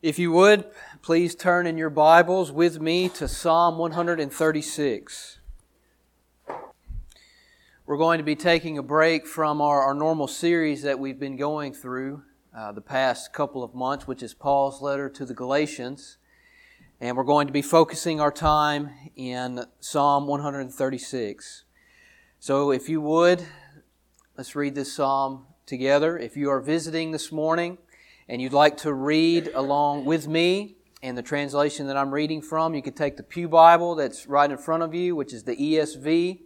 If you would, please turn in your Bibles with me to Psalm 136. We're going to be taking a break from our, our normal series that we've been going through uh, the past couple of months, which is Paul's letter to the Galatians. And we're going to be focusing our time in Psalm 136. So if you would, let's read this psalm together. If you are visiting this morning, and you'd like to read along with me and the translation that I'm reading from, you could take the Pew Bible that's right in front of you, which is the ESV,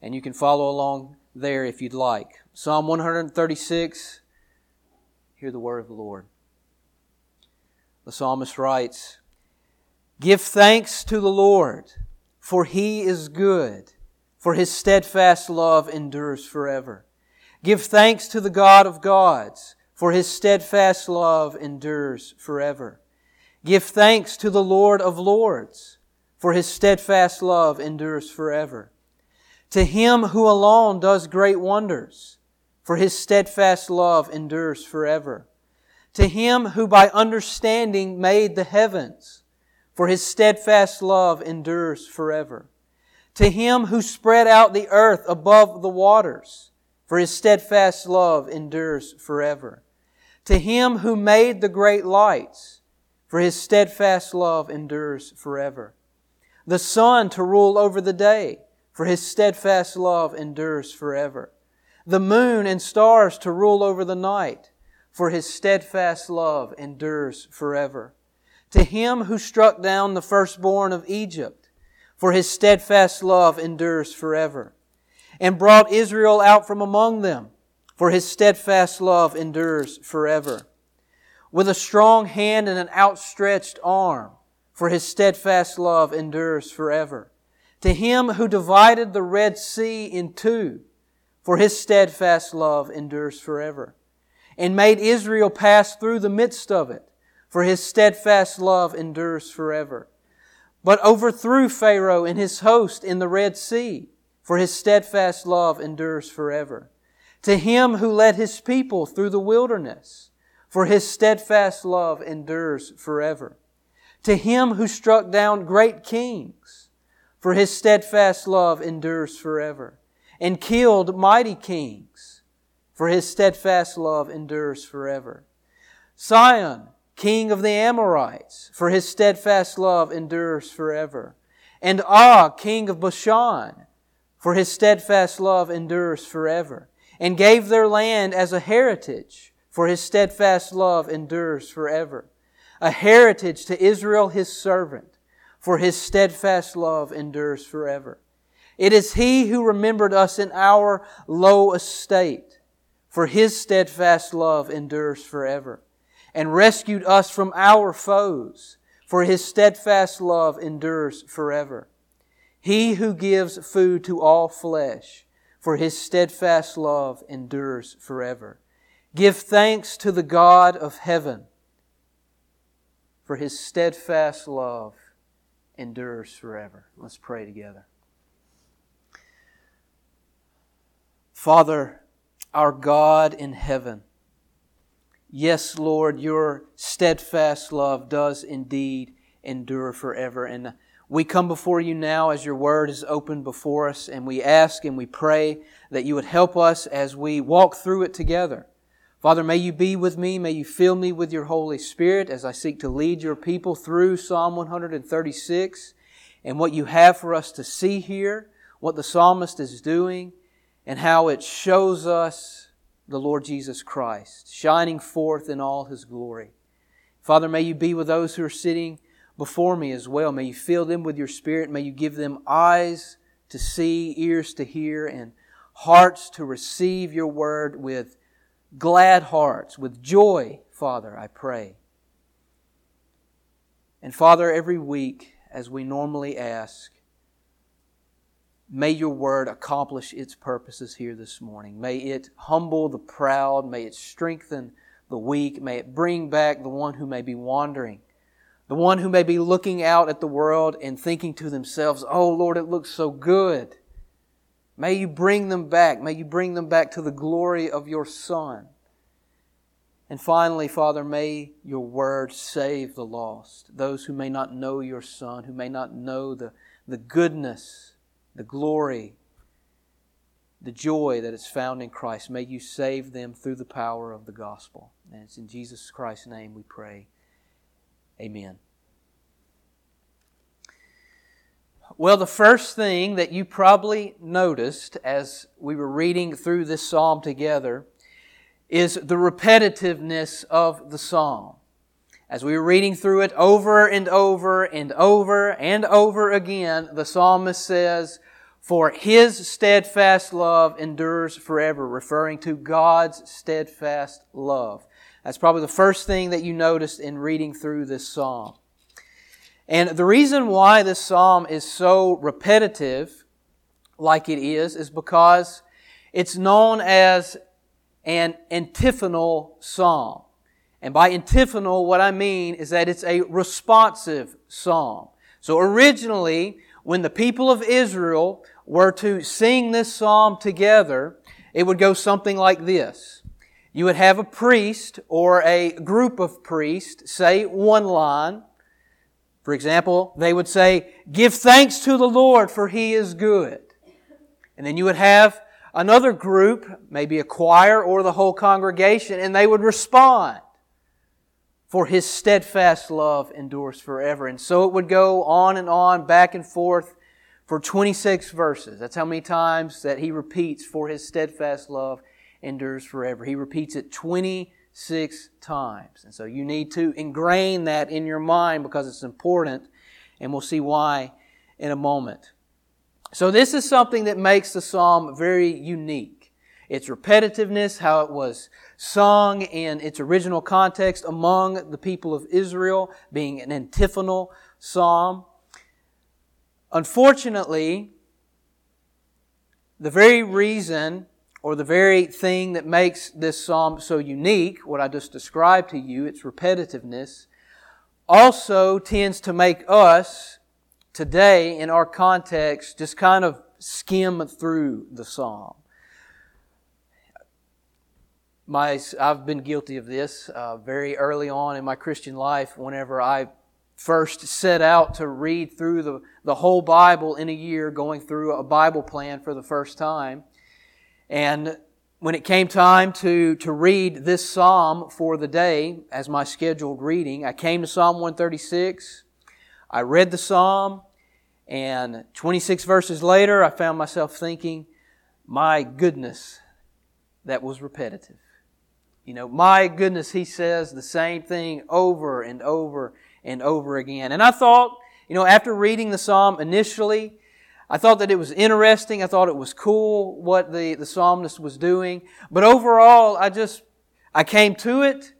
and you can follow along there if you'd like. Psalm 136, hear the word of the Lord. The psalmist writes, Give thanks to the Lord, for he is good, for his steadfast love endures forever. Give thanks to the God of gods for his steadfast love endures forever. Give thanks to the Lord of lords, for his steadfast love endures forever. To him who alone does great wonders, for his steadfast love endures forever. To him who by understanding made the heavens, for his steadfast love endures forever. To him who spread out the earth above the waters, for his steadfast love endures forever to him who made the great lights, for his steadfast love endures forever. The sun to rule over the day, for his steadfast love endures forever. The moon and stars to rule over the night, for his steadfast love endures forever. To him who struck down the firstborn of Egypt, for his steadfast love endures forever, and brought Israel out from among them, for his steadfast love endures forever. With a strong hand and an outstretched arm, for his steadfast love endures forever. To him who divided the Red Sea in two, for his steadfast love endures forever. And made Israel pass through the midst of it, for his steadfast love endures forever. But overthrew Pharaoh and his host in the Red Sea, for his steadfast love endures forever to him who led his people through the wilderness, for his steadfast love endures forever. To him who struck down great kings, for his steadfast love endures forever. And killed mighty kings, for his steadfast love endures forever. Sihon, king of the Amorites, for his steadfast love endures forever. And Og, king of Bashan, for his steadfast love endures forever and gave their land as a heritage, for his steadfast love endures forever. A heritage to Israel his servant, for his steadfast love endures forever. It is he who remembered us in our low estate, for his steadfast love endures forever, and rescued us from our foes, for his steadfast love endures forever. He who gives food to all flesh, for his steadfast love endures forever. Give thanks to the God of heaven, for his steadfast love endures forever. Let's pray together. Father, our God in heaven, yes, Lord, your steadfast love does indeed endure forever. And we come before you now as your word is open before us, and we ask and we pray that you would help us as we walk through it together. Father, may you be with me. May you fill me with your Holy Spirit as I seek to lead your people through Psalm 136 and what you have for us to see here, what the psalmist is doing, and how it shows us the Lord Jesus Christ, shining forth in all his glory. Father, may you be with those who are sitting before me as well. May you fill them with your Spirit. May you give them eyes to see, ears to hear, and hearts to receive your word with glad hearts, with joy, Father, I pray. And Father, every week, as we normally ask, may your word accomplish its purposes here this morning. May it humble the proud. May it strengthen the weak. May it bring back the one who may be wandering the one who may be looking out at the world and thinking to themselves, Oh Lord, it looks so good. May you bring them back. May you bring them back to the glory of your Son. And finally, Father, may your word save the lost, those who may not know your Son, who may not know the, the goodness, the glory, the joy that is found in Christ. May you save them through the power of the gospel. And it's in Jesus Christ's name we pray. Amen. Well, the first thing that you probably noticed as we were reading through this psalm together is the repetitiveness of the psalm. As we were reading through it over and over and over and over again, the psalmist says, For his steadfast love endures forever, referring to God's steadfast love. That's probably the first thing that you noticed in reading through this psalm. And the reason why this psalm is so repetitive, like it is, is because it's known as an antiphonal psalm. And by antiphonal, what I mean is that it's a responsive psalm. So originally, when the people of Israel were to sing this psalm together, it would go something like this. You would have a priest or a group of priests say one line. For example, they would say, Give thanks to the Lord for He is good. And then you would have another group, maybe a choir or the whole congregation, and they would respond. For his steadfast love endures forever. And so it would go on and on, back and forth for 26 verses. That's how many times that he repeats, for his steadfast love endures forever. He repeats it 26 times. And so you need to ingrain that in your mind because it's important, and we'll see why in a moment. So this is something that makes the psalm very unique. Its repetitiveness, how it was sung in its original context among the people of Israel, being an antiphonal psalm. Unfortunately, the very reason or the very thing that makes this psalm so unique, what I just described to you, its repetitiveness, also tends to make us today, in our context, just kind of skim through the psalm. My, I've been guilty of this uh, very early on in my Christian life. Whenever I first set out to read through the, the whole Bible in a year, going through a Bible plan for the first time. And when it came time to, to read this psalm for the day as my scheduled reading, I came to Psalm 136. I read the psalm, and 26 verses later, I found myself thinking, my goodness, that was repetitive. You know, my goodness, he says the same thing over and over and over again. And I thought, you know, after reading the psalm initially, I thought that it was interesting. I thought it was cool what the, the psalmist was doing. But overall, I just, I came to it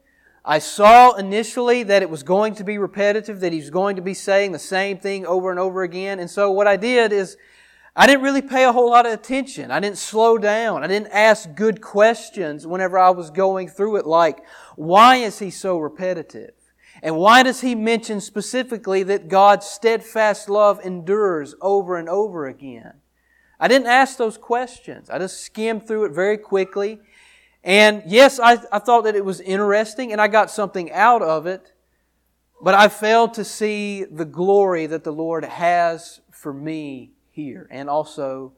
I saw initially that it was going to be repetitive, that he was going to be saying the same thing over and over again. And so what I did is I didn't really pay a whole lot of attention. I didn't slow down. I didn't ask good questions whenever I was going through it like, why is he so repetitive? And why does he mention specifically that God's steadfast love endures over and over again? I didn't ask those questions. I just skimmed through it very quickly and yes, I, I thought that it was interesting and I got something out of it, but I failed to see the glory that the Lord has for me here and also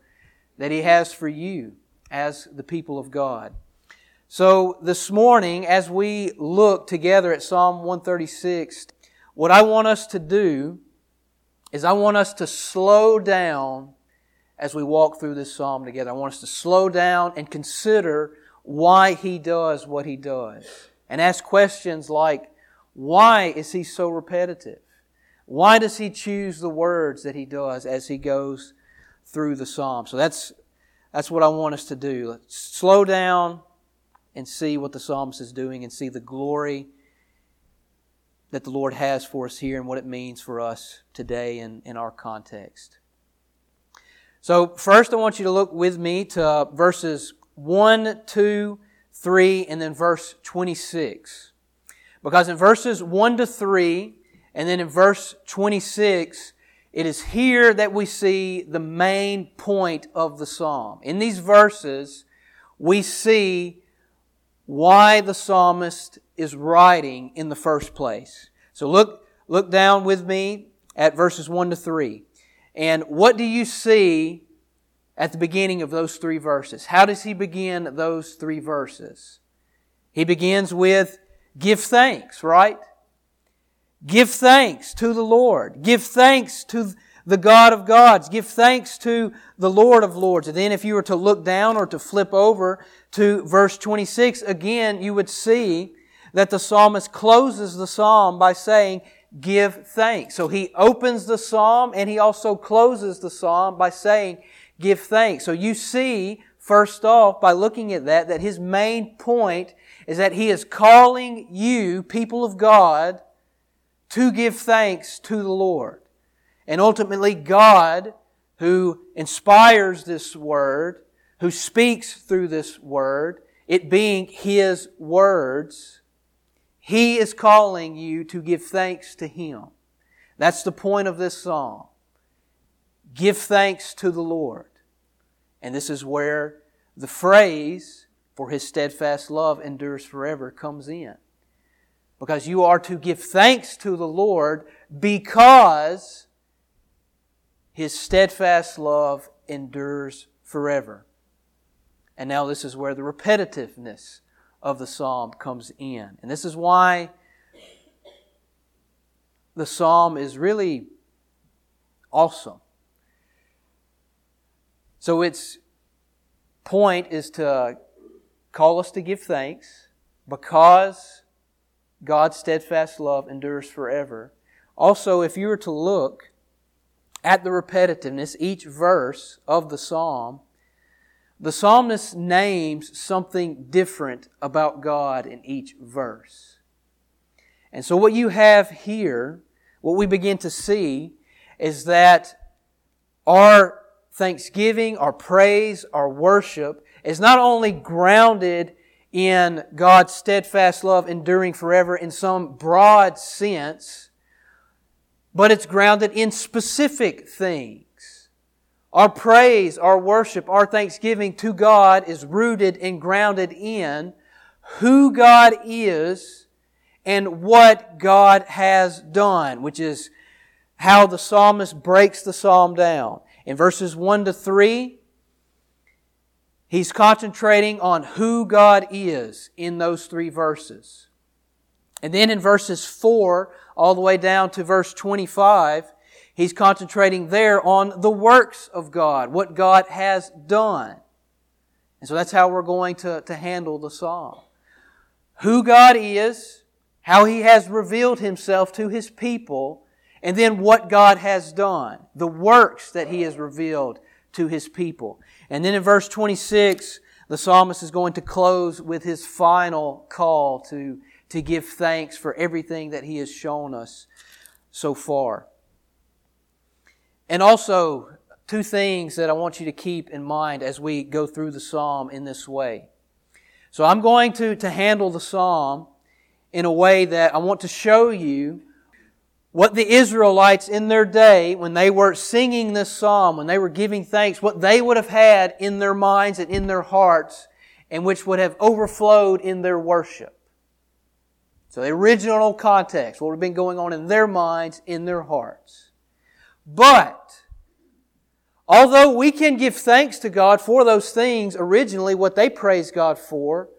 that He has for you as the people of God. So this morning, as we look together at Psalm 136, what I want us to do is I want us to slow down as we walk through this psalm together. I want us to slow down and consider why he does what he does. And ask questions like, why is he so repetitive? Why does he choose the words that he does as he goes through the psalm? So that's, that's what I want us to do. Let's slow down and see what the psalmist is doing and see the glory that the Lord has for us here and what it means for us today in, in our context. So, first, I want you to look with me to verses 1, 2, 3, and then verse 26. Because in verses 1 to 3, and then in verse 26, it is here that we see the main point of the psalm. In these verses, we see why the psalmist is writing in the first place. So look, look down with me at verses 1 to 3. And what do you see at the beginning of those three verses? How does he begin those three verses? He begins with, give thanks, right? Give thanks to the Lord. Give thanks to the God of gods. Give thanks to the Lord of lords. And then if you were to look down or to flip over to verse 26, again, you would see that the psalmist closes the psalm by saying, give thanks. So he opens the psalm and he also closes the psalm by saying, give thanks. So you see, first off, by looking at that, that his main point is that he is calling you, people of God, to give thanks to the Lord. And ultimately, God, who inspires this word, who speaks through this word, it being His words, He is calling you to give thanks to Him. That's the point of this song. Give thanks to the Lord. And this is where the phrase, for His steadfast love endures forever, comes in. Because you are to give thanks to the Lord because his steadfast love endures forever. And now this is where the repetitiveness of the psalm comes in. And this is why the psalm is really awesome. So its point is to call us to give thanks because God's steadfast love endures forever. Also, if you were to look at the repetitiveness, each verse of the psalm, the psalmist names something different about God in each verse. And so what you have here, what we begin to see, is that our thanksgiving, our praise, our worship is not only grounded in God's steadfast love enduring forever in some broad sense, but it's grounded in specific things. Our praise, our worship, our thanksgiving to God is rooted and grounded in who God is and what God has done, which is how the psalmist breaks the psalm down. In verses 1 to 3, he's concentrating on who God is in those three verses. And then in verses 4 all the way down to verse 25, he's concentrating there on the works of God, what God has done. And so that's how we're going to, to handle the psalm. Who God is, how he has revealed himself to his people, and then what God has done, the works that he has revealed to his people. And then in verse 26, the psalmist is going to close with his final call to to give thanks for everything that He has shown us so far. And also, two things that I want you to keep in mind as we go through the psalm in this way. So I'm going to, to handle the psalm in a way that I want to show you what the Israelites in their day, when they were singing this psalm, when they were giving thanks, what they would have had in their minds and in their hearts, and which would have overflowed in their worship. So the original context, what would have been going on in their minds, in their hearts. But, although we can give thanks to God for those things originally, what they praised God for,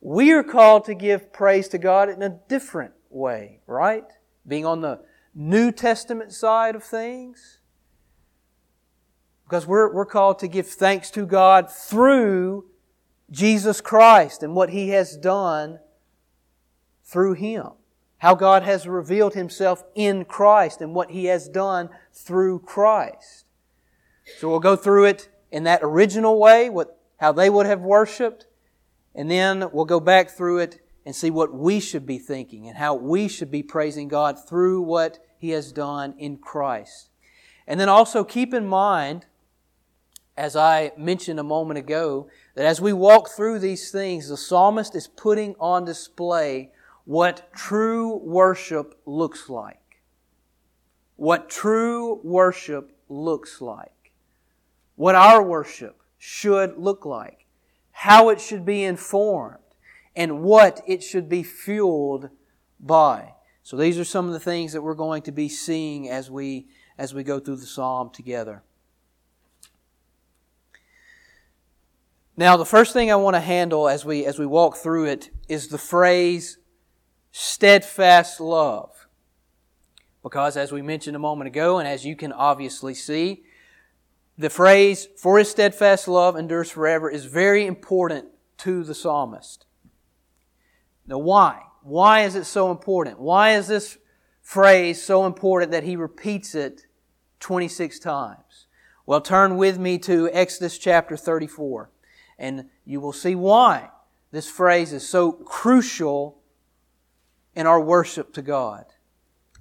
we are called to give praise to God in a different way, right? Being on the New Testament side of things. Because we're, we're called to give thanks to God through Jesus Christ and what He has done through Him. How God has revealed Himself in Christ and what He has done through Christ. So we'll go through it in that original way, what, how they would have worshiped, and then we'll go back through it and see what we should be thinking and how we should be praising God through what He has done in Christ. And then also keep in mind, as I mentioned a moment ago, that as we walk through these things, the psalmist is putting on display what true worship looks like. What true worship looks like. What our worship should look like. How it should be informed. and what it should be fueled by. So these are some of the things that we're going to be seeing as we as we go through the psalm together. Now, the first thing I want to handle as we as we walk through it is the phrase steadfast love. Because as we mentioned a moment ago and as you can obviously see, the phrase for his steadfast love endures forever is very important to the psalmist. Now, why? Why is it so important? Why is this phrase so important that he repeats it 26 times? Well, turn with me to Exodus chapter 34, and you will see why this phrase is so crucial in our worship to God.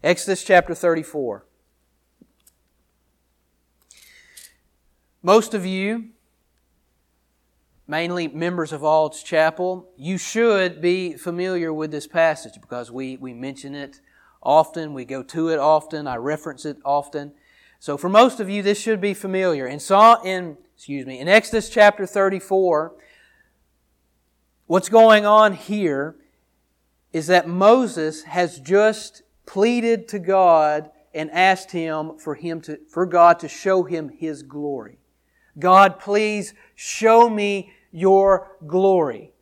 Exodus chapter 34. Most of you mainly members of Ald's Chapel, you should be familiar with this passage because we, we mention it often, we go to it often, I reference it often. So for most of you, this should be familiar. In, in, excuse me, in Exodus chapter 34, what's going on here is that Moses has just pleaded to God and asked him for him to, for God to show him his glory. God, please show me your glory.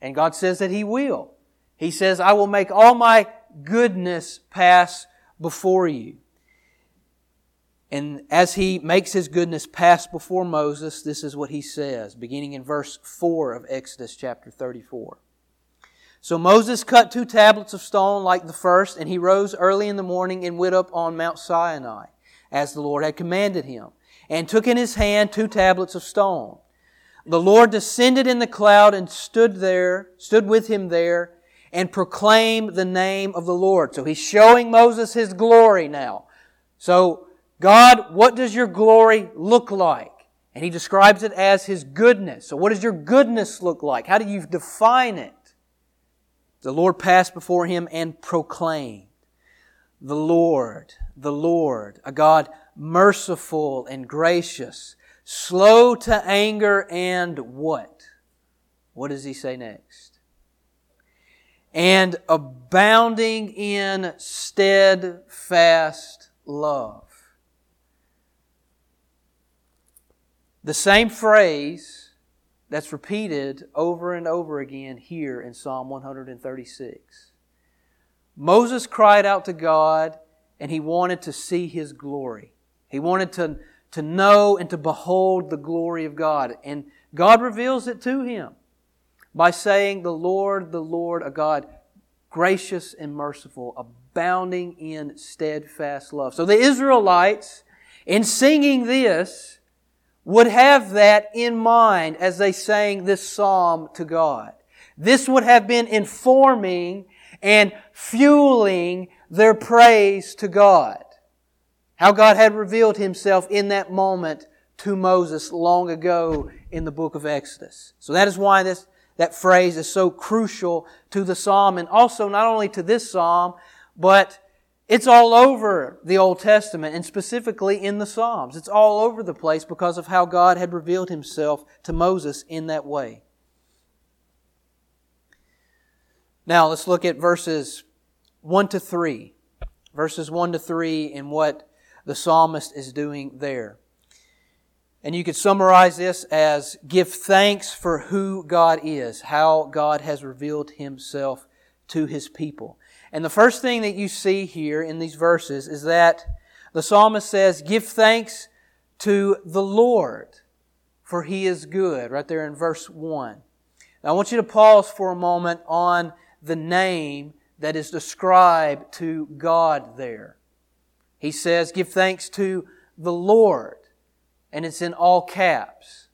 And God says that He will. He says, I will make all my goodness pass before you. And as he makes his goodness pass before Moses, this is what he says, beginning in verse 4 of Exodus chapter 34. So Moses cut two tablets of stone like the first, and he rose early in the morning and went up on Mount Sinai, as the Lord had commanded him, and took in his hand two tablets of stone. The Lord descended in the cloud and stood there, stood with him there, and proclaimed the name of the Lord. So he's showing Moses his glory now. So, God, what does your glory look like? And he describes it as his goodness. So what does your goodness look like? How do you define it? The Lord passed before him and proclaimed, The Lord, the Lord, a God merciful and gracious, slow to anger, and what? What does he say next? And abounding in steadfast love. The same phrase that's repeated over and over again here in Psalm 136. Moses cried out to God and he wanted to see his glory. He wanted to to know and to behold the glory of God. And God reveals it to him by saying, The Lord, the Lord, a God gracious and merciful, abounding in steadfast love. So the Israelites, in singing this, would have that in mind as they sang this psalm to God. This would have been informing and fueling their praise to God. How God had revealed Himself in that moment to Moses long ago in the book of Exodus. So that is why this, that phrase is so crucial to the psalm and also not only to this psalm, but it's all over the Old Testament and specifically in the Psalms. It's all over the place because of how God had revealed Himself to Moses in that way. Now let's look at verses 1 to 3. Verses 1 to 3 and what the psalmist is doing there. And you could summarize this as give thanks for who God is, how God has revealed himself to his people. And the first thing that you see here in these verses is that the psalmist says, give thanks to the Lord, for he is good, right there in verse 1. Now I want you to pause for a moment on the name that is described to God there. He says, Give thanks to the Lord. And it's in all caps.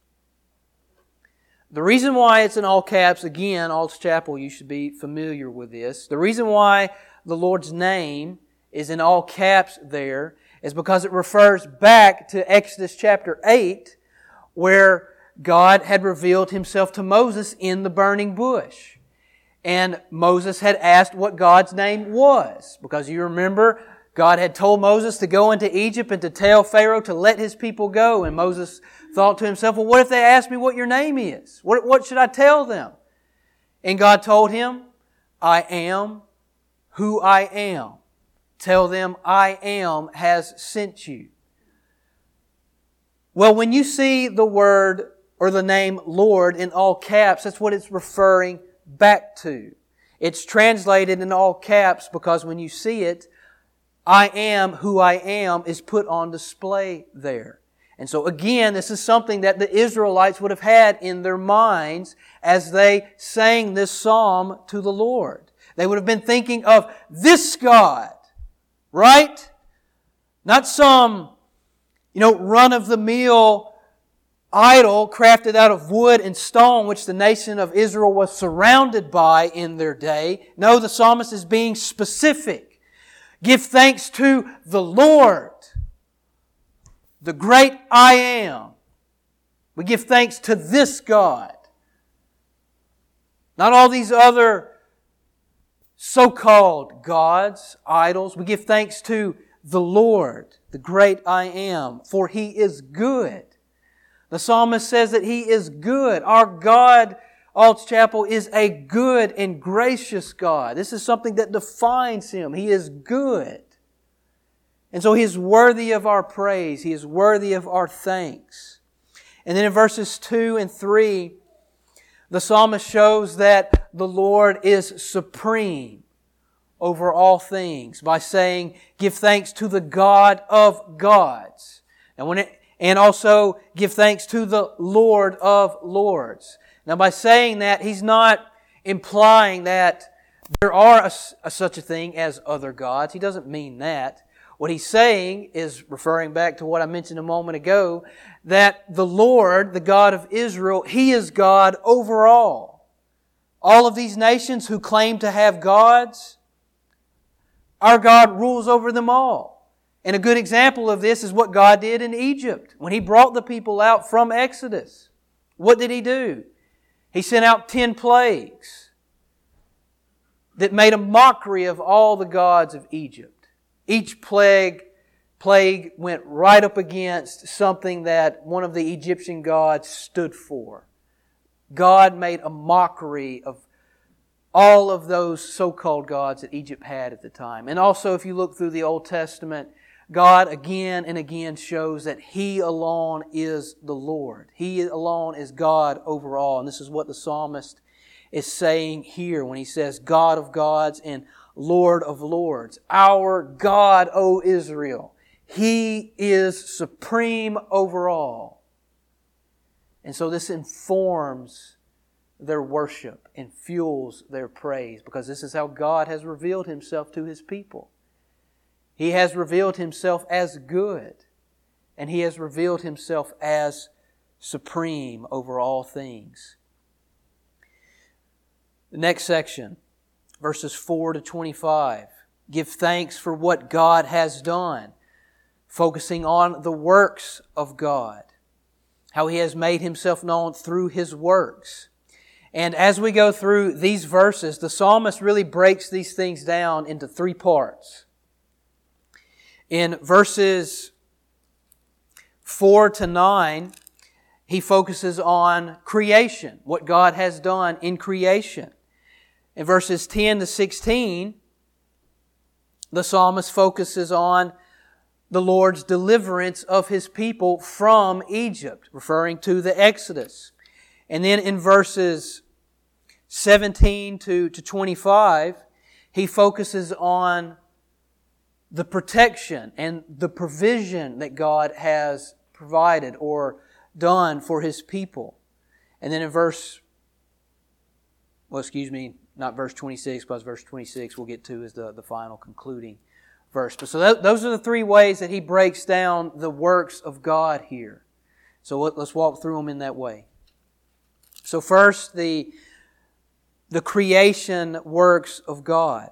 The reason why it's in all caps, again, Ald's Chapel, you should be familiar with this. The reason why the Lord's name is in all caps there is because it refers back to Exodus chapter 8, where God had revealed himself to Moses in the burning bush. And Moses had asked what God's name was. Because you remember, God had told Moses to go into Egypt and to tell Pharaoh to let his people go. And Moses thought to himself, well, what if they ask me what your name is? What, what should I tell them? And God told him, I am who I am. Tell them I am has sent you. Well, when you see the word or the name Lord in all caps, that's what it's referring back to. It's translated in all caps because when you see it, I am who I am is put on display there. And so again, this is something that the Israelites would have had in their minds as they sang this psalm to the Lord. They would have been thinking of this God, right? Not some, you know, run of the mill idol crafted out of wood and stone, which the nation of Israel was surrounded by in their day. No, the psalmist is being specific. Give thanks to the Lord, the great I am. We give thanks to this God. Not all these other so-called gods, idols. We give thanks to the Lord, the great I am, for He is good. The psalmist says that He is good. Our God, Alts Chapel, is a good and gracious God. This is something that defines Him. He is good. And so He is worthy of our praise. He is worthy of our thanks. And then in verses 2 and 3, the psalmist shows that the Lord is supreme over all things by saying, give thanks to the God of gods. And when it, and also give thanks to the Lord of lords. Now by saying that, he's not implying that there are a, a, such a thing as other gods. He doesn't mean that. What he's saying is referring back to what I mentioned a moment ago, that the Lord, the God of Israel, He is God over all. All of these nations who claim to have gods, our God rules over them all. And a good example of this is what God did in Egypt. When He brought the people out from Exodus, what did He do? He sent out ten plagues that made a mockery of all the gods of Egypt. Each plague plague went right up against something that one of the Egyptian gods stood for. God made a mockery of all of those so-called gods that Egypt had at the time. And also, if you look through the Old Testament, God again and again shows that He alone is the Lord. He alone is God over all. And this is what the psalmist is saying here when he says, God of gods and Lord of lords. Our God, O Israel. He is supreme over all. And so this informs their worship and fuels their praise because this is how God has revealed himself to his people. He has revealed himself as good and he has revealed himself as supreme over all things. The next section, verses 4 to 25. Give thanks for what God has done focusing on the works of God, how He has made Himself known through His works. And as we go through these verses, the psalmist really breaks these things down into three parts. In verses 4 to 9, he focuses on creation, what God has done in creation. In verses 10 to 16, the psalmist focuses on the Lord's deliverance of his people from Egypt, referring to the Exodus. And then in verses 17 to, to 25, he focuses on the protection and the provision that God has provided or done for his people. And then in verse, well, excuse me, not verse 26, but verse 26 we'll get to is the, the final concluding verse. But So those are the three ways that he breaks down the works of God here. So let, us walk through them in that way. So first, the, the creation works of God.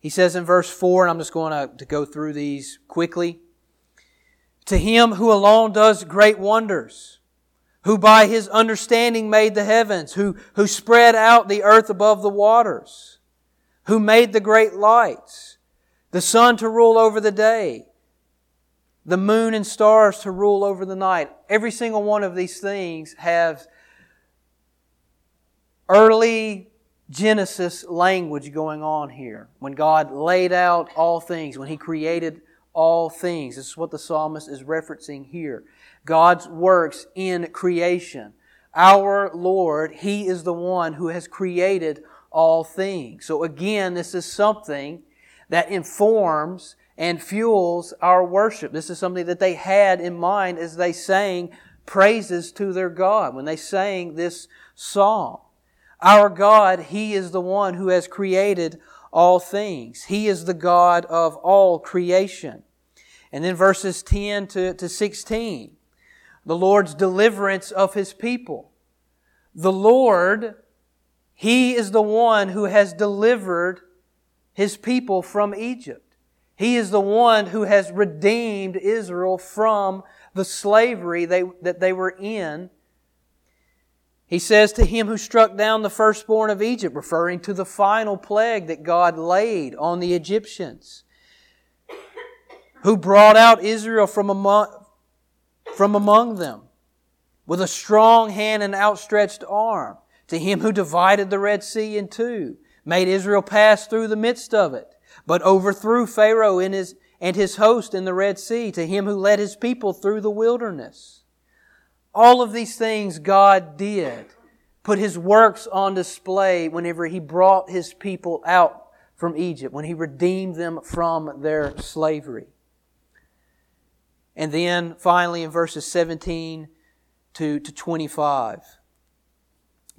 He says in verse 4, and I'm just going to, to go through these quickly. To him who alone does great wonders, who by his understanding made the heavens, who, who spread out the earth above the waters, who made the great lights, the sun to rule over the day, the moon and stars to rule over the night. Every single one of these things have early Genesis language going on here. When God laid out all things, when He created all things. This is what the psalmist is referencing here. God's works in creation. Our Lord, He is the one who has created all things. So again, this is something that informs and fuels our worship. This is something that they had in mind as they sang praises to their God, when they sang this song. Our God, He is the one who has created all things. He is the God of all creation. And then verses 10 to, to 16, the Lord's deliverance of His people. The Lord, He is the one who has delivered His people from Egypt. He is the one who has redeemed Israel from the slavery they, that they were in. He says to him who struck down the firstborn of Egypt, referring to the final plague that God laid on the Egyptians, who brought out Israel from among, from among them with a strong hand and outstretched arm, to him who divided the Red Sea in two, made Israel pass through the midst of it, but overthrew Pharaoh in his and his host in the Red Sea, to him who led his people through the wilderness. All of these things God did, put his works on display whenever he brought his people out from Egypt, when he redeemed them from their slavery. And then finally in verses 17 to, to 25,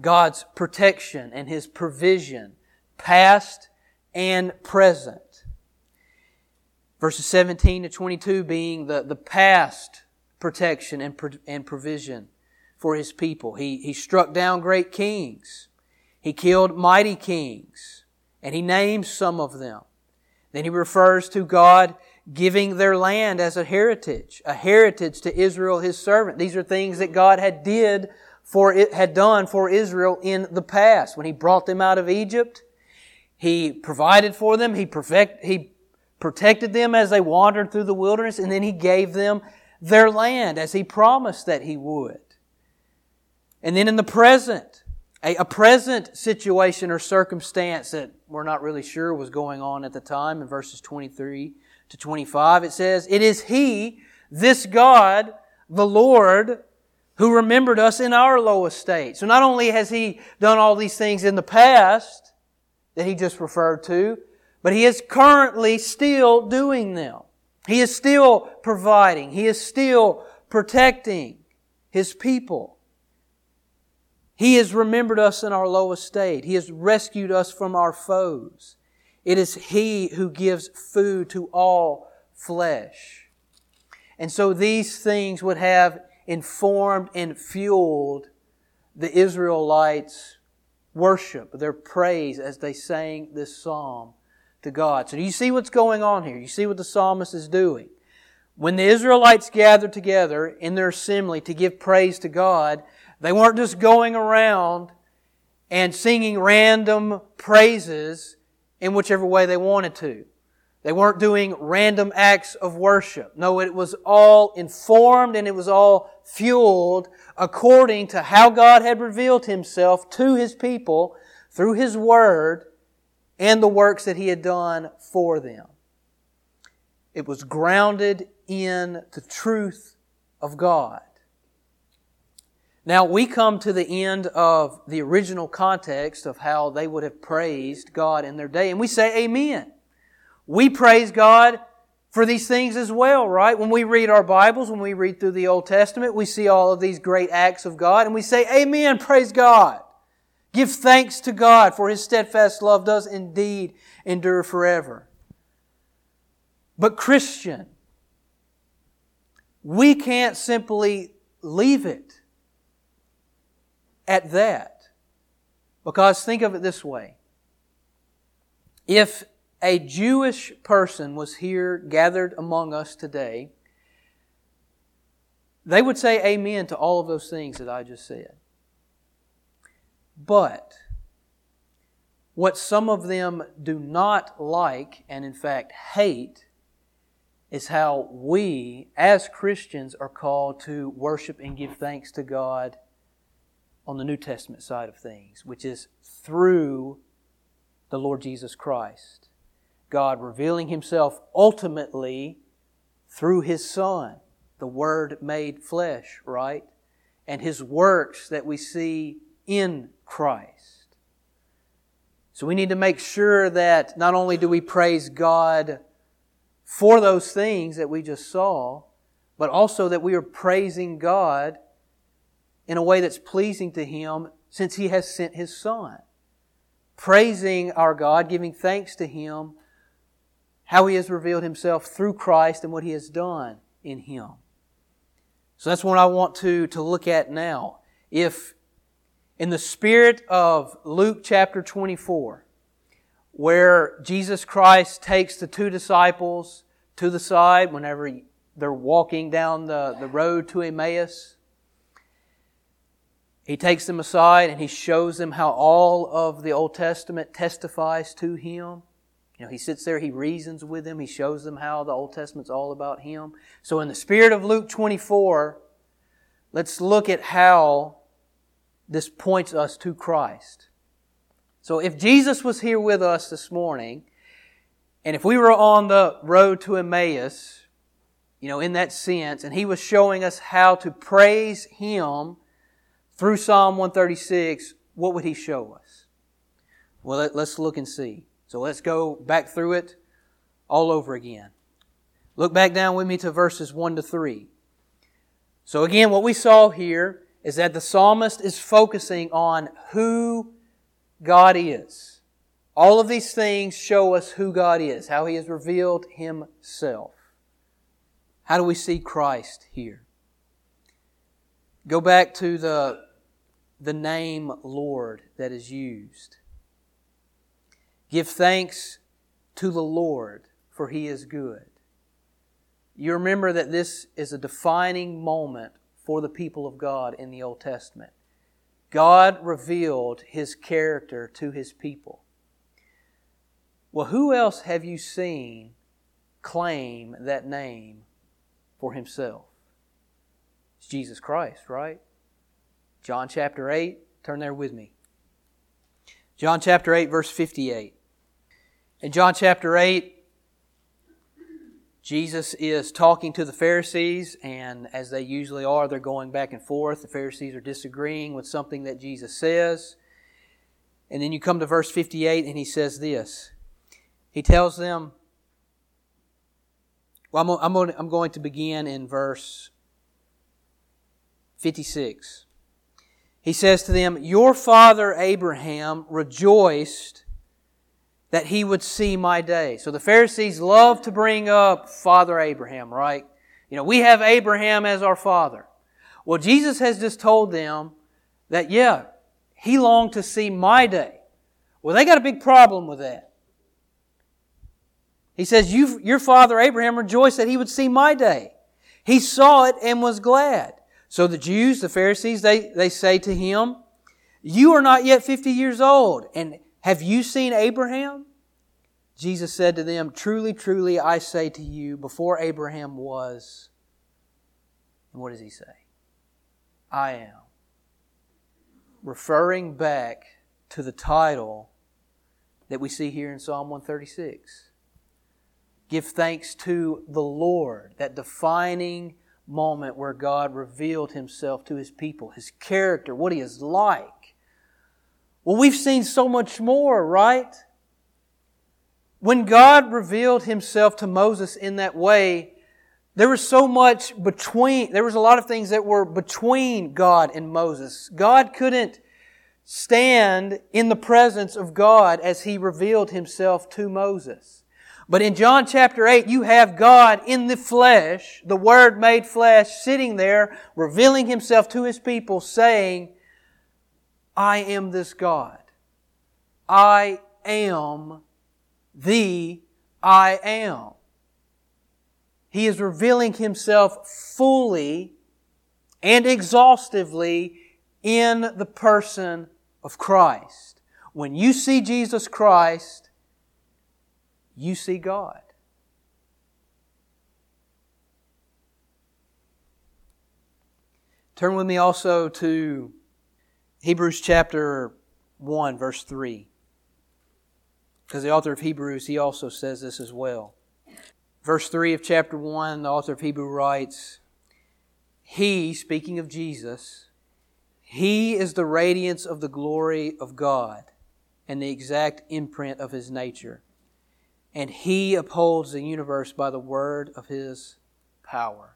God's protection and his provision, past and present Verses 17 to 22 being the, the past protection and, and provision for his people. He, he struck down great kings. He killed mighty kings. And he names some of them. Then he refers to God giving their land as a heritage, a heritage to Israel, his servant. These are things that God had did for it, had done for Israel in the past. When he brought them out of Egypt, he provided for them, he perfect, he protected them as they wandered through the wilderness, and then He gave them their land as He promised that He would. And then in the present, a, a present situation or circumstance that we're not really sure was going on at the time in verses 23 to 25, it says, It is He, this God, the Lord, who remembered us in our low estate. So not only has He done all these things in the past that He just referred to, but He is currently still doing them. He is still providing. He is still protecting His people. He has remembered us in our low estate. He has rescued us from our foes. It is He who gives food to all flesh. And so these things would have informed and fueled the Israelites' worship, their praise as they sang this psalm to God. So do you see what's going on here? You see what the psalmist is doing? When the Israelites gathered together in their assembly to give praise to God, they weren't just going around and singing random praises in whichever way they wanted to. They weren't doing random acts of worship. No, it was all informed and it was all fueled according to how God had revealed Himself to His people through His Word and the works that he had done for them. It was grounded in the truth of God. Now we come to the end of the original context of how they would have praised God in their day, and we say amen. We praise God for these things as well, right? When we read our Bibles, when we read through the Old Testament, we see all of these great acts of God, and we say amen, praise God. Give thanks to God, for His steadfast love does indeed endure forever. But, Christian, we can't simply leave it at that. Because think of it this way. If a Jewish person was here gathered among us today, they would say amen to all of those things that I just said. But what some of them do not like, and in fact hate, is how we, as Christians, are called to worship and give thanks to God on the New Testament side of things, which is through the Lord Jesus Christ. God revealing Himself ultimately through His Son, the Word made flesh, right? And His works that we see in Christ. So we need to make sure that not only do we praise God for those things that we just saw, but also that we are praising God in a way that's pleasing to Him since He has sent His Son. Praising our God, giving thanks to Him, how He has revealed Himself through Christ and what He has done in Him. So that's what I want to, to look at now. If in the spirit of Luke chapter 24, where Jesus Christ takes the two disciples to the side whenever they're walking down the, the road to Emmaus, he takes them aside and he shows them how all of the Old Testament testifies to him. You know, he sits there, he reasons with them, he shows them how the Old Testament's all about him. So in the spirit of Luke 24, let's look at how this points us to Christ. So if Jesus was here with us this morning, and if we were on the road to Emmaus, you know, in that sense, and he was showing us how to praise him through Psalm 136, what would he show us? Well, let, us look and see. So let's go back through it all over again. Look back down with me to verses 1 to 3. So again, what we saw here is that the psalmist is focusing on who God is. All of these things show us who God is, how He has revealed Himself. How do we see Christ here? Go back to the, the name Lord that is used. Give thanks to the Lord, for He is good. You remember that this is a defining moment for the people of God in the Old Testament. God revealed His character to His people. Well, who else have you seen claim that name for Himself? It's Jesus Christ, right? John chapter 8, turn there with me. John chapter 8, verse 58. In John chapter 8, Jesus is talking to the Pharisees, and as they usually are, they're going back and forth. The Pharisees are disagreeing with something that Jesus says. And then you come to verse 58, and he says this. He tells them, well, I'm, going to begin in verse 56. He says to them, Your father Abraham rejoiced that he would see my day. So the Pharisees love to bring up Father Abraham, right? You know, we have Abraham as our father. Well, Jesus has just told them that, yeah, he longed to see my day. Well, they got a big problem with that. He says, Your father Abraham rejoiced that he would see my day. He saw it and was glad. So the Jews, the Pharisees, they, they say to him, You are not yet 50 years old, and have you seen Abraham? Jesus said to them, Truly, truly, I say to you, before Abraham was, and what does he say? I am. Referring back to the title that we see here in Psalm 136. Give thanks to the Lord, that defining moment where God revealed himself to his people, his character, what he is like. Well, we've seen so much more, right? When God revealed himself to Moses in that way, there was so much between, there was a lot of things that were between God and Moses. God couldn't stand in the presence of God as he revealed himself to Moses. But in John chapter 8, you have God in the flesh, the Word made flesh, sitting there, revealing himself to his people, saying, I am this God. I am the I am. He is revealing himself fully and exhaustively in the person of Christ. When you see Jesus Christ, you see God. Turn with me also to Hebrews chapter 1, verse 3. Because the author of Hebrews, he also says this as well. Verse 3 of chapter 1, the author of Hebrew writes, He, speaking of Jesus, He is the radiance of the glory of God and the exact imprint of His nature. And He upholds the universe by the word of His power.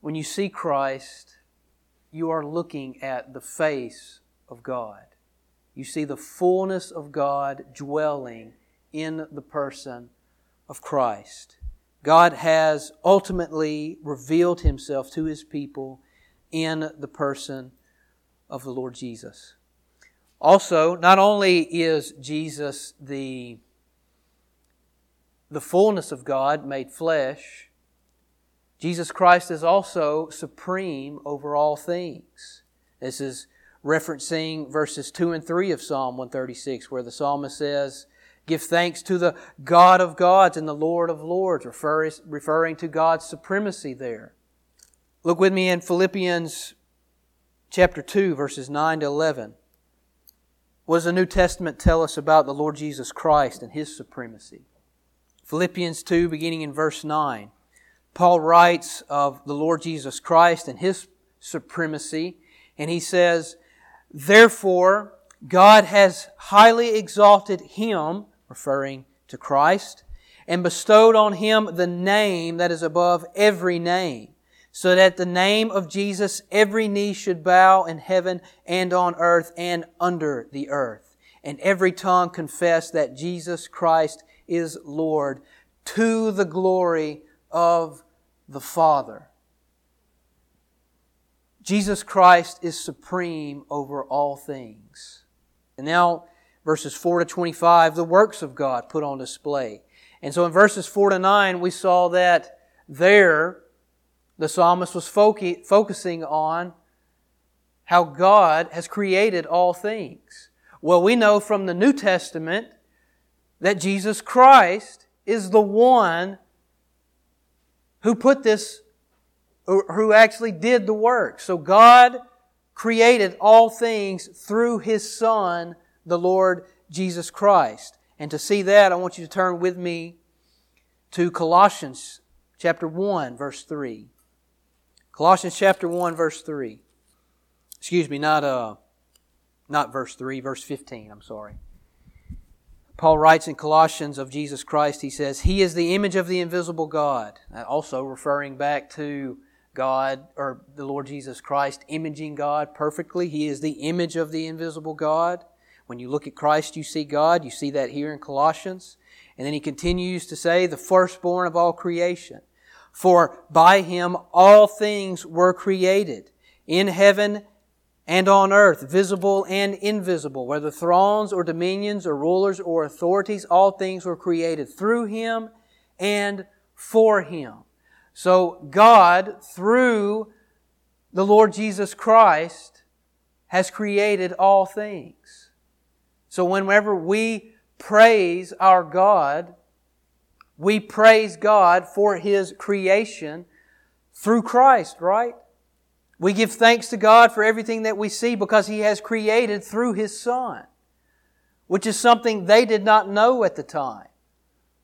When you see Christ, you are looking at the face of God. You see the fullness of God dwelling in the person of Christ. God has ultimately revealed himself to his people in the person of the Lord Jesus. Also, not only is Jesus the, the fullness of God made flesh, Jesus Christ is also supreme over all things. This is referencing verses 2 and 3 of Psalm 136, where the psalmist says, Give thanks to the God of gods and the Lord of lords, referring to God's supremacy there. Look with me in Philippians chapter 2, verses 9 to 11. What does the New Testament tell us about the Lord Jesus Christ and His supremacy? Philippians 2, beginning in verse 9. Paul writes of the Lord Jesus Christ and His supremacy, and he says, Therefore, God has highly exalted Him, referring to Christ, and bestowed on Him the name that is above every name so that the name of Jesus every knee should bow in heaven and on earth and under the earth, and every tongue confess that Jesus Christ is Lord to the glory of the Father. Jesus Christ is supreme over all things. And now, verses 4 to 25, the works of God put on display. And so in verses 4 to 9, we saw that there, the psalmist was focusing on how God has created all things. Well, we know from the New Testament that Jesus Christ is the one who put this, who actually did the work. So God created all things through His Son, the Lord Jesus Christ. And to see that, I want you to turn with me to Colossians chapter 1, verse 3. Colossians chapter 1 verse 3. Excuse me, not uh not verse 3, verse 15, I'm sorry. Paul writes in Colossians of Jesus Christ, he says, He is the image of the invisible God. Also referring back to God, or the Lord Jesus Christ, imaging God perfectly. He is the image of the invisible God. When you look at Christ, you see God. You see that here in Colossians. And then he continues to say, the firstborn of all creation. For by him all things were created, in heaven and on earth, visible and invisible, whether thrones or dominions or rulers or authorities, all things were created through him and for him. So God, through the Lord Jesus Christ, has created all things. So whenever we praise our God, we praise God for His creation through Christ, right? We give thanks to God for everything that we see because He has created through His Son, which is something they did not know at the time.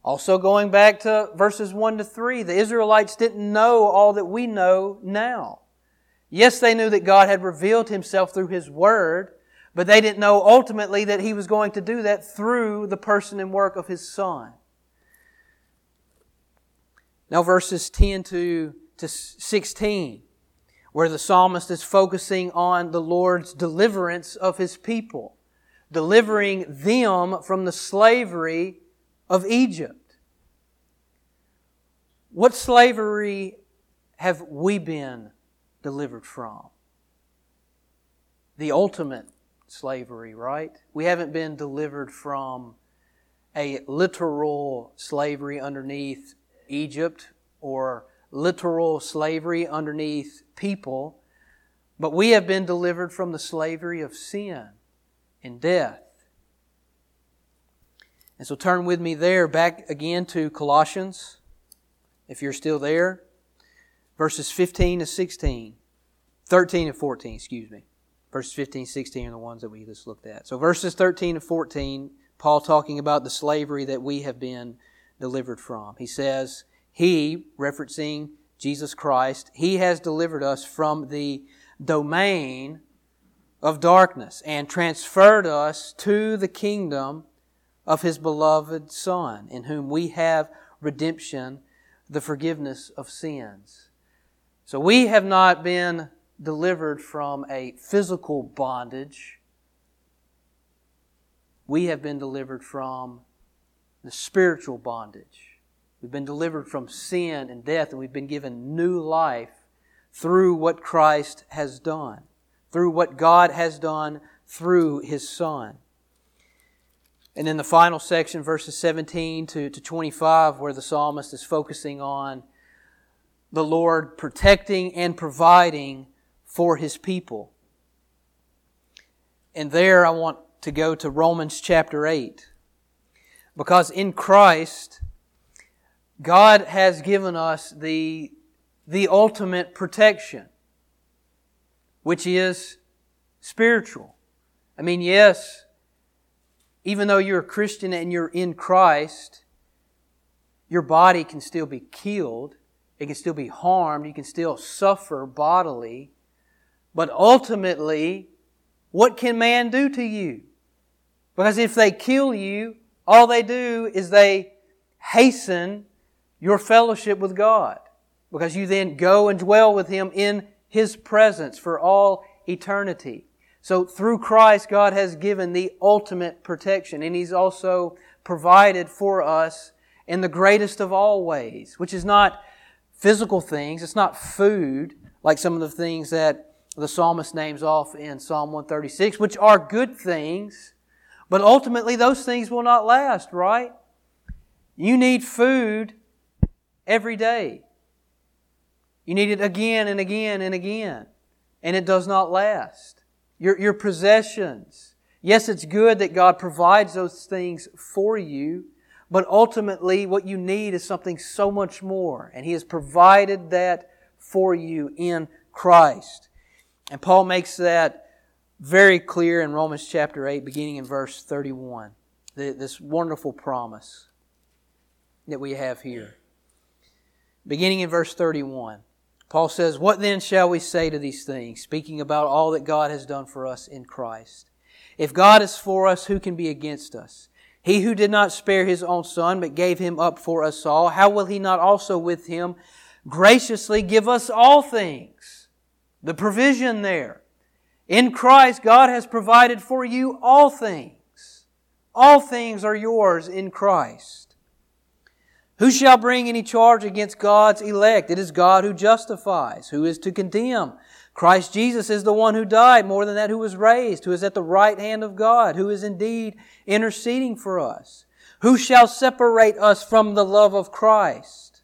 Also, going back to verses 1 to 3, the Israelites didn't know all that we know now. Yes, they knew that God had revealed Himself through His Word, but they didn't know ultimately that He was going to do that through the person and work of His Son. Now, verses 10 to, to 16, where the psalmist is focusing on the Lord's deliverance of his people, delivering them from the slavery of Egypt. What slavery have we been delivered from? The ultimate slavery, right? We haven't been delivered from a literal slavery underneath Egypt or literal slavery underneath people, but we have been delivered from the slavery of sin and death. And so turn with me there back again to Colossians, if you're still there, verses 15 to 16. 13 and 14, excuse me. Verses 15, 16 are the ones that we just looked at. So verses 13 and 14, Paul talking about the slavery that we have been delivered from. He says, He, referencing Jesus Christ, He has delivered us from the domain of darkness and transferred us to the kingdom of His beloved Son, in whom we have redemption, the forgiveness of sins. So we have not been delivered from a physical bondage. We have been delivered from the spiritual bondage. We've been delivered from sin and death, and we've been given new life through what Christ has done, through what God has done through His Son. And then the final section, verses 17 to, to 25, where the psalmist is focusing on the Lord protecting and providing for his people. And there I want to go to Romans chapter 8. Because in Christ, God has given us the, the ultimate protection, which is spiritual. I mean, yes, even though you're a Christian and you're in Christ, your body can still be killed it can still be harmed. You can still suffer bodily. But ultimately, what can man do to you? Because if they kill you, all they do is they hasten your fellowship with God. Because you then go and dwell with Him in His presence for all eternity. So through Christ, God has given the ultimate protection. And He's also provided for us in the greatest of all ways, which is not physical things. It's not food, like some of the things that the psalmist names off in Psalm 136, which are good things, but ultimately those things will not last, right? You need food every day. You need it again and again and again, and it does not last. Your, your possessions. Yes, it's good that God provides those things for you, but ultimately, what you need is something so much more. And He has provided that for you in Christ. And Paul makes that very clear in Romans chapter 8, beginning in verse 31. This wonderful promise that we have here. Beginning in verse 31, Paul says, What then shall we say to these things, speaking about all that God has done for us in Christ? If God is for us, who can be against us? He who did not spare his own son, but gave him up for us all, how will he not also with him graciously give us all things? The provision there. In Christ, God has provided for you all things. All things are yours in Christ. Who shall bring any charge against God's elect? It is God who justifies. Who is to condemn? Christ Jesus is the one who died, more than that, who was raised, who is at the right hand of God, who is indeed interceding for us. Who shall separate us from the love of Christ?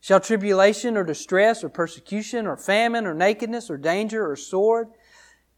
Shall tribulation or distress or persecution or famine or nakedness or danger or sword?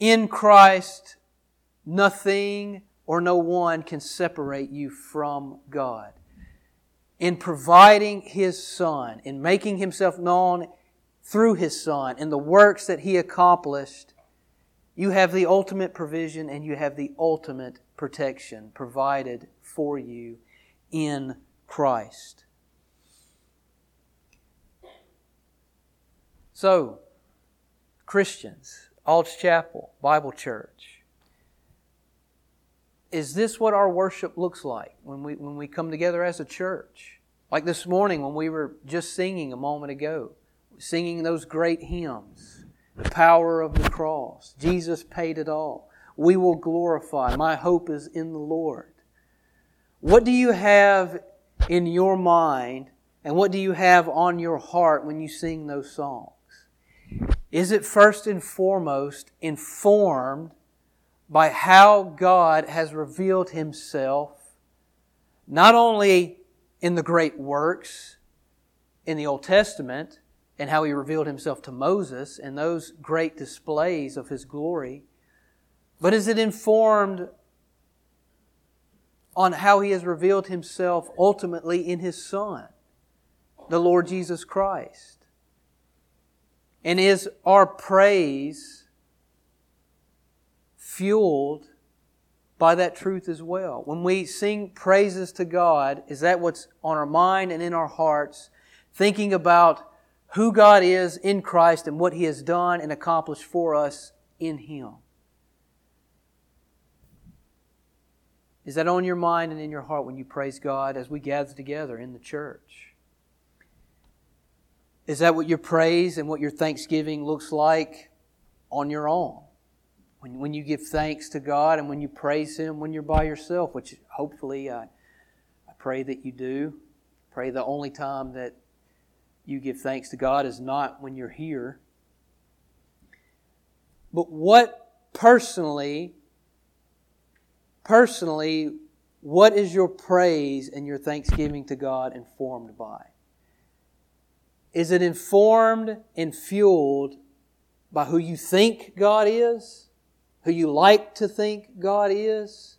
In Christ, nothing or no one can separate you from God. In providing His Son, in making Himself known through His Son in the works that He accomplished, you have the ultimate provision and you have the ultimate protection provided for you in Christ. So, Christians, Ald's Chapel, Bible Church, is this what our worship looks like when we, when we come together as a church? Like this morning when we were just singing a moment ago singing those great hymns, the power of the cross. Jesus paid it all. We will glorify. My hope is in the Lord. What do you have in your mind and what do you have on your heart when you sing those songs? Is it first and foremost informed by how God has revealed Himself, not only in the great works in the Old Testament and how He revealed Himself to Moses and those great displays of His glory, but is it informed on how He has revealed Himself ultimately in His Son, the Lord Jesus Christ? And is our praise fueled by that truth as well? When we sing praises to God, is that what's on our mind and in our hearts, thinking about who God is in Christ and what He has done and accomplished for us in Him? Is that on your mind and in your heart when you praise God as we gather together in the church? Is that what your praise and what your thanksgiving looks like on your own? When, when you give thanks to God and when you praise Him when you're by yourself, which hopefully I, I pray that you do. Pray the only time that you give thanks to God is not when you're here. But what personally personally, what is your praise and your thanksgiving to God informed by? Is it informed and fueled by who you think God is? Who you like to think God is?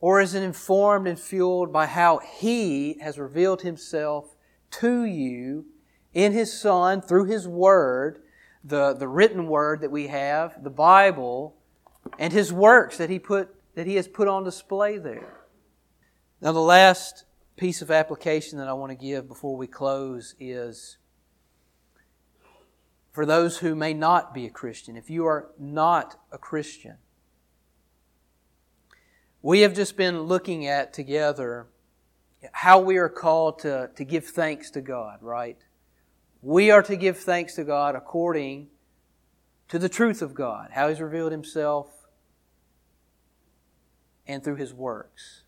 Or is it informed and fueled by how He has revealed Himself to you in His Son through His Word, the, the written Word that we have, the Bible, and his works that he put that he has put on display there. Now the last piece of application that I want to give before we close is for those who may not be a Christian, if you are not a Christian, we have just been looking at together how we are called to, to give thanks to God, right? We are to give thanks to God according to the truth of God, how He's revealed Himself, and through His works.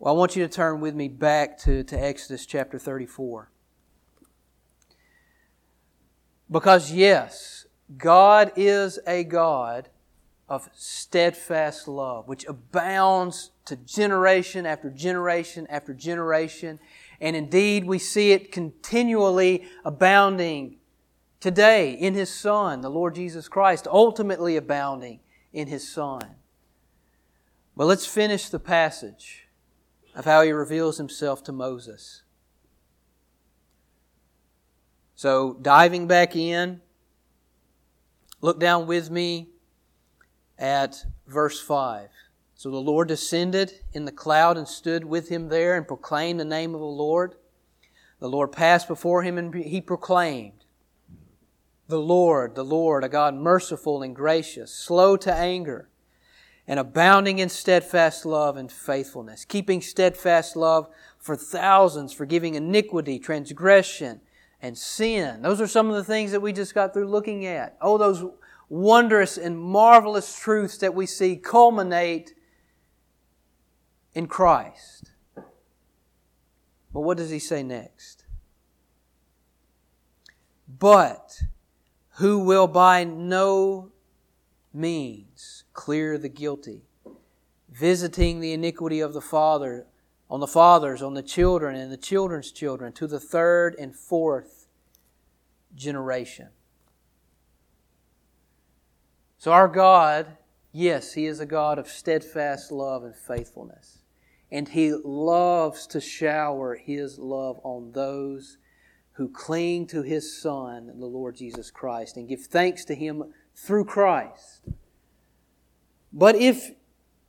Well, I want you to turn with me back to, to Exodus chapter 34. Because, yes, God is a God of steadfast love, which abounds to generation after generation after generation. And indeed, we see it continually abounding today in His Son, the Lord Jesus Christ, ultimately abounding in His Son. But let's finish the passage of how He reveals Himself to Moses. So, diving back in, look down with me at verse 5. So the Lord descended in the cloud and stood with him there and proclaimed the name of the Lord. The Lord passed before him and he proclaimed, the Lord, the Lord, a God merciful and gracious, slow to anger, and abounding in steadfast love and faithfulness, keeping steadfast love for thousands, forgiving iniquity, transgression, and sin. Those are some of the things that we just got through looking at. Oh, those wondrous and marvelous truths that we see culminate in Christ. But what does he say next? But who will by no means clear the guilty, visiting the iniquity of the father on the fathers, on the children, and the children's children, to the third and fourth generation. So, our God, yes, He is a God of steadfast love and faithfulness. And He loves to shower His love on those who cling to his Son, the Lord Jesus Christ, and give thanks to him through Christ. But if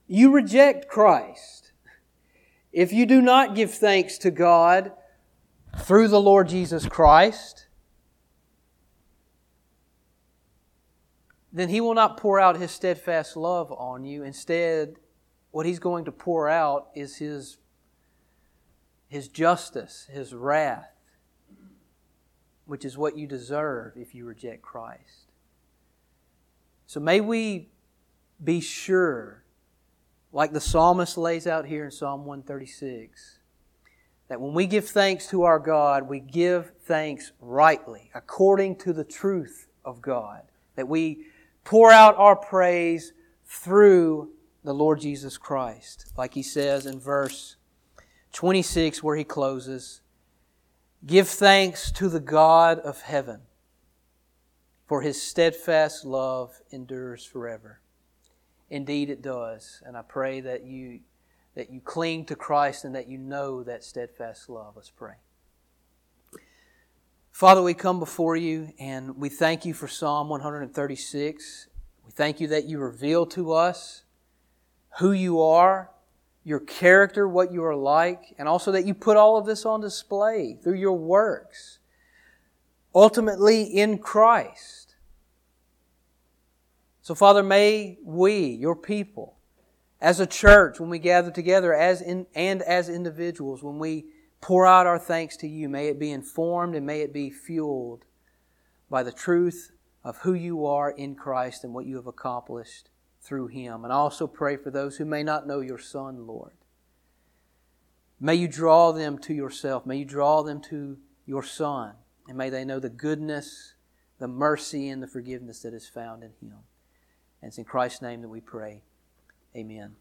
you reject Christ, if you do not give thanks to God through the Lord Jesus Christ, then He will not pour out His steadfast love on you. Instead, what He's going to pour out is His, His justice, His wrath which is what you deserve if you reject Christ. So may we be sure, like the psalmist lays out here in Psalm 136, that when we give thanks to our God, we give thanks rightly, according to the truth of God. That we pour out our praise through the Lord Jesus Christ. Like he says in verse 26, where he closes Give thanks to the God of heaven, for his steadfast love endures forever. Indeed, it does. And I pray that you that you cling to Christ and that you know that steadfast love. Let's pray. Father, we come before you and we thank you for Psalm 136. We thank you that you reveal to us who you are, your character, what you are like, and also that you put all of this on display through your works, ultimately in Christ. So, Father, may we, your people, as a church, when we gather together as in, and as individuals, when we pour out our thanks to you, may it be informed and may it be fueled by the truth of who you are in Christ and what you have accomplished through him. And I also pray for those who may not know your Son, Lord. May you draw them to yourself. May you draw them to your Son. And may they know the goodness, the mercy, and the forgiveness that is found in him. And it's in Christ's name that we pray. Amen.